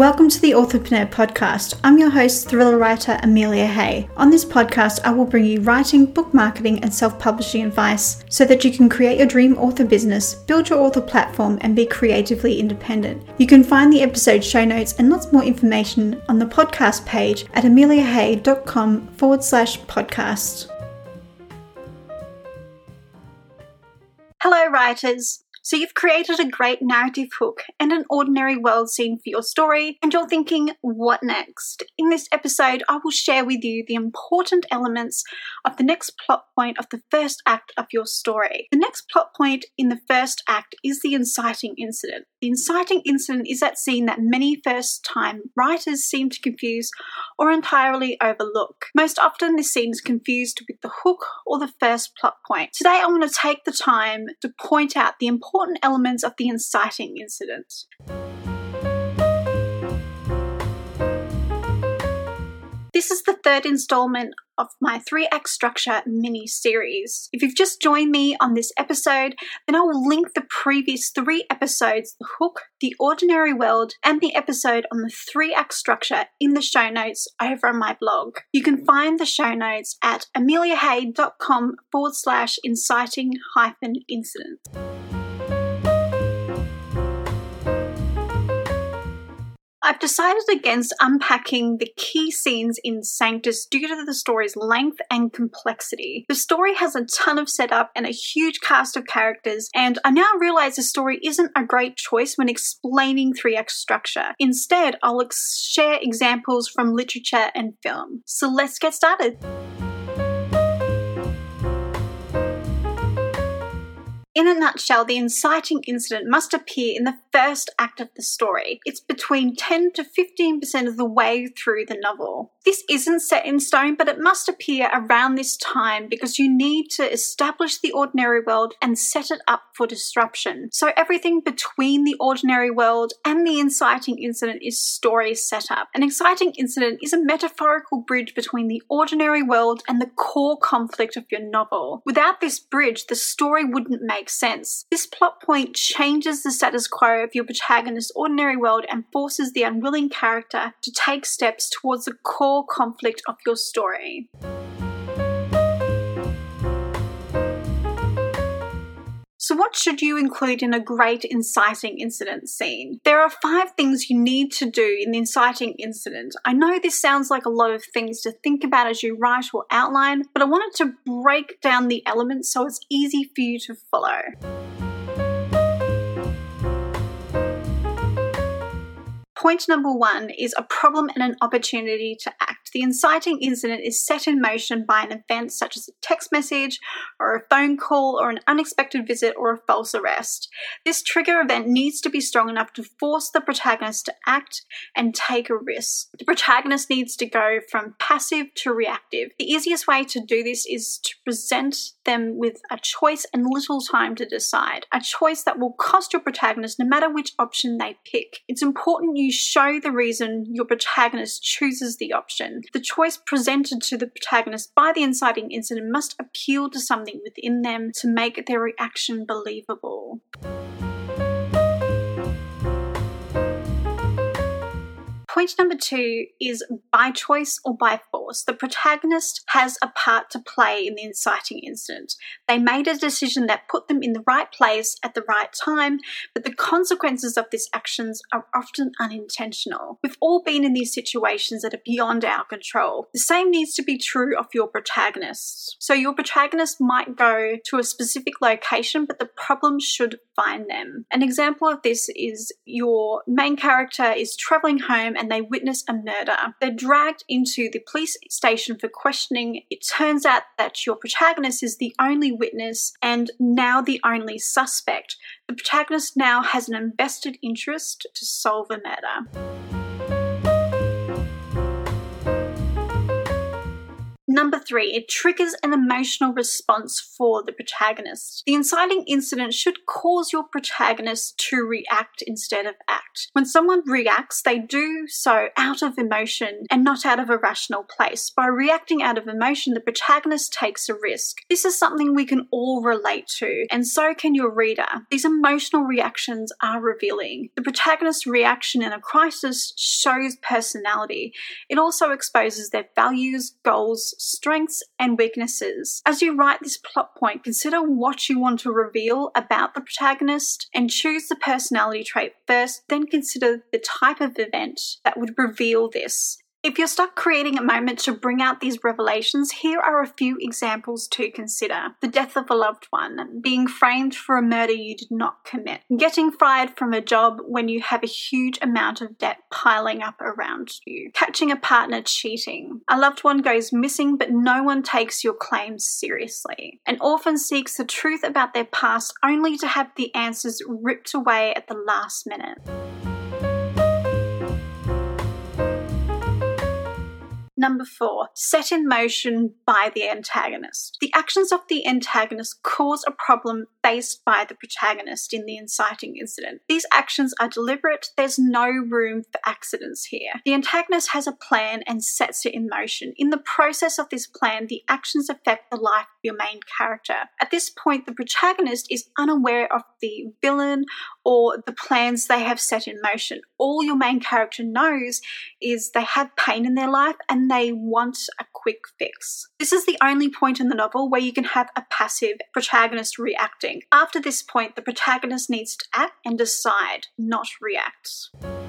Welcome to the Authorpreneur podcast. I'm your host, thriller writer Amelia Hay. On this podcast, I will bring you writing, book marketing, and self publishing advice so that you can create your dream author business, build your author platform, and be creatively independent. You can find the episode show notes and lots more information on the podcast page at ameliahay.com forward slash podcast. Hello, writers. So you've created a great narrative hook and an ordinary world scene for your story, and you're thinking, what next? In this episode, I will share with you the important elements of the next plot point of the first act of your story. The next plot point in the first act is the inciting incident. The inciting incident is that scene that many first time writers seem to confuse or entirely overlook. Most often, this scene is confused with the hook or the first plot point. Today, I want to take the time to point out the important important elements of the inciting incident. This is the third installment of my 3 act structure mini series. If you've just joined me on this episode, then I will link the previous three episodes The Hook, The Ordinary World, and the episode on the 3 act structure in the show notes over on my blog. You can find the show notes at ameliahay.com forward slash inciting hyphen incident. I've decided against unpacking the key scenes in Sanctus due to the story's length and complexity. The story has a ton of setup and a huge cast of characters, and I now realize the story isn't a great choice when explaining 3 act structure. Instead, I'll ex- share examples from literature and film. So let's get started. In a nutshell, the inciting incident must appear in the first act of the story. It's between 10 to 15% of the way through the novel. This isn't set in stone, but it must appear around this time because you need to establish the ordinary world and set it up for disruption. So everything between the ordinary world and the inciting incident is story setup. An inciting incident is a metaphorical bridge between the ordinary world and the core conflict of your novel. Without this bridge, the story wouldn't make sense. This plot point changes the status quo of your protagonist's ordinary world and forces the unwilling character to take steps towards the core conflict of your story. So, what should you include in a great inciting incident scene? There are five things you need to do in the inciting incident. I know this sounds like a lot of things to think about as you write or outline, but I wanted to break down the elements so it's easy for you to follow. Point number one is a problem and an opportunity to act. The inciting incident is set in motion by an event such as a text message or a phone call or an unexpected visit or a false arrest. This trigger event needs to be strong enough to force the protagonist to act and take a risk. The protagonist needs to go from passive to reactive. The easiest way to do this is to present them with a choice and little time to decide. A choice that will cost your protagonist no matter which option they pick. It's important you show the reason your protagonist chooses the option. The choice presented to the protagonist by the inciting incident must appeal to something within them to make their reaction believable. Point number two is by choice or by force. The protagonist has a part to play in the inciting incident. They made a decision that put them in the right place at the right time, but the consequences of these actions are often unintentional. We've all been in these situations that are beyond our control. The same needs to be true of your protagonist. So your protagonist might go to a specific location, but the problem should find them. An example of this is your main character is traveling home and they witness a murder. They're dragged into the police station for questioning. It turns out that your protagonist is the only witness and now the only suspect. The protagonist now has an invested interest to solve a murder. Number three, it triggers an emotional response for the protagonist. The inciting incident should cause your protagonist to react instead of act. When someone reacts, they do so out of emotion and not out of a rational place. By reacting out of emotion, the protagonist takes a risk. This is something we can all relate to, and so can your reader. These emotional reactions are revealing. The protagonist's reaction in a crisis shows personality. It also exposes their values, goals, strengths, and weaknesses. As you write this plot point, consider what you want to reveal about the protagonist and choose the personality trait first, then consider the type of event that would reveal this. If you're stuck creating a moment to bring out these revelations, here are a few examples to consider. The death of a loved one, being framed for a murder you did not commit, getting fired from a job when you have a huge amount of debt piling up around you, catching a partner cheating, a loved one goes missing but no one takes your claims seriously, an orphan seeks the truth about their past only to have the answers ripped away at the last minute. Number four, set in motion by the antagonist. The actions of the antagonist cause a problem faced by the protagonist in the inciting incident. These actions are deliberate, there's no room for accidents here. The antagonist has a plan and sets it in motion. In the process of this plan, the actions affect the life of your main character. At this point, the protagonist is unaware of the villain or the plans they have set in motion. All your main character knows is they have pain in their life and they want a quick fix. This is the only point in the novel where you can have a passive protagonist reacting. After this point, the protagonist needs to act and decide, not react.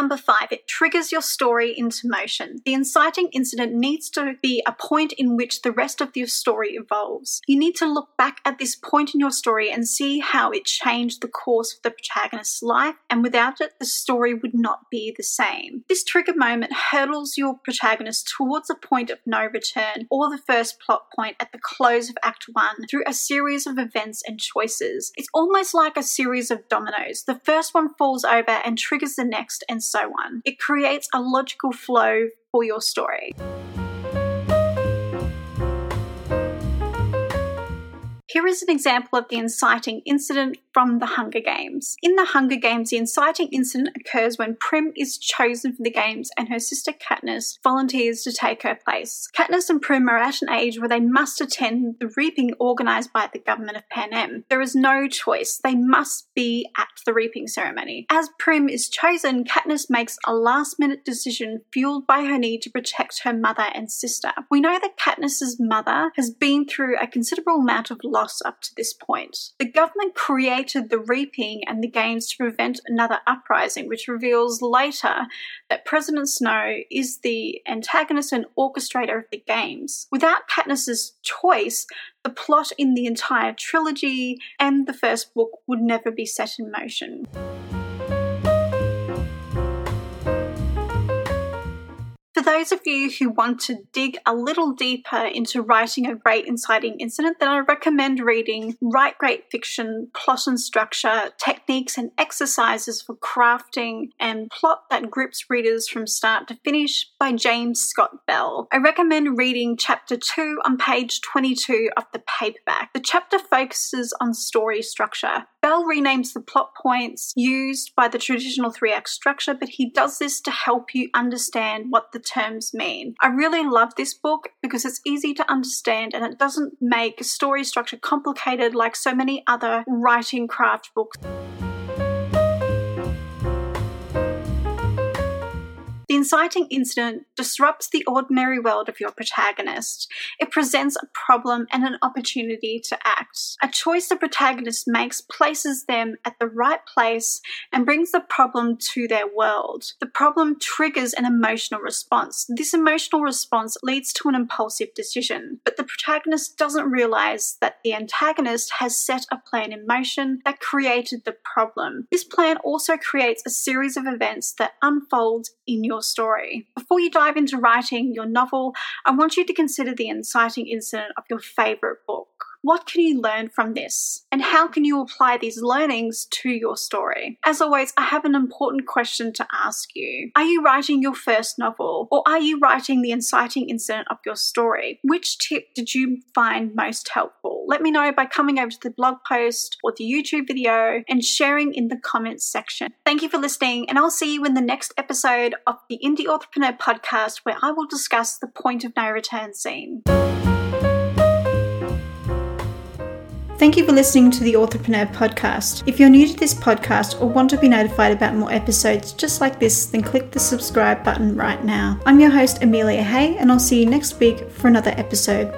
Number five, it triggers your story into motion. The inciting incident needs to be a point in which the rest of your story evolves. You need to look back at this point in your story and see how it changed the course of the protagonist's life, and without it, the story would not be the same. This trigger moment hurdles your protagonist towards a point of no return or the first plot point at the close of Act 1 through a series of events and choices. It's almost like a series of dominoes. The first one falls over and triggers the next, and so on. It creates a logical flow for your story. Here is an example of the inciting incident from the Hunger Games. In the Hunger Games, the inciting incident occurs when Prim is chosen for the games and her sister Katniss volunteers to take her place. Katniss and Prim are at an age where they must attend the reaping organised by the government of Panem. There is no choice, they must be at the reaping ceremony. As Prim is chosen, Katniss makes a last minute decision fueled by her need to protect her mother and sister. We know that Katniss's mother has been through a considerable amount of loss up to this point. The government created the reaping and the games to prevent another uprising, which reveals later that President Snow is the antagonist and orchestrator of the games. Without Katniss's choice, the plot in the entire trilogy and the first book would never be set in motion. For those of you who want to dig a little deeper into writing a great inciting incident, then I recommend reading Write Great Fiction, Plot and Structure, Techniques and Exercises for Crafting and Plot That Grips Readers from Start to Finish by James Scott Bell. I recommend reading chapter 2 on page 22 of the paperback. The chapter focuses on story structure. Bell renames the plot points used by the traditional three act structure, but he does this to help you understand what the terms mean. I really love this book because it's easy to understand and it doesn't make story structure complicated like so many other writing craft books. Inciting incident disrupts the ordinary world of your protagonist. It presents a problem and an opportunity to act. A choice the protagonist makes places them at the right place and brings the problem to their world. The problem triggers an emotional response. This emotional response leads to an impulsive decision, but the protagonist doesn't realize that the antagonist has set a plan in motion that created the problem. This plan also creates a series of events that unfold in your your story. Before you dive into writing your novel, I want you to consider the inciting incident of your favourite book. What can you learn from this? And how can you apply these learnings to your story? As always, I have an important question to ask you. Are you writing your first novel or are you writing the inciting incident of your story? Which tip did you find most helpful? Let me know by coming over to the blog post or the YouTube video and sharing in the comments section. Thank you for listening, and I'll see you in the next episode of the Indie Authorpreneur podcast where I will discuss the point of no return scene. Thank you for listening to the Authorpreneur podcast. If you're new to this podcast or want to be notified about more episodes just like this, then click the subscribe button right now. I'm your host, Amelia Hay, and I'll see you next week for another episode.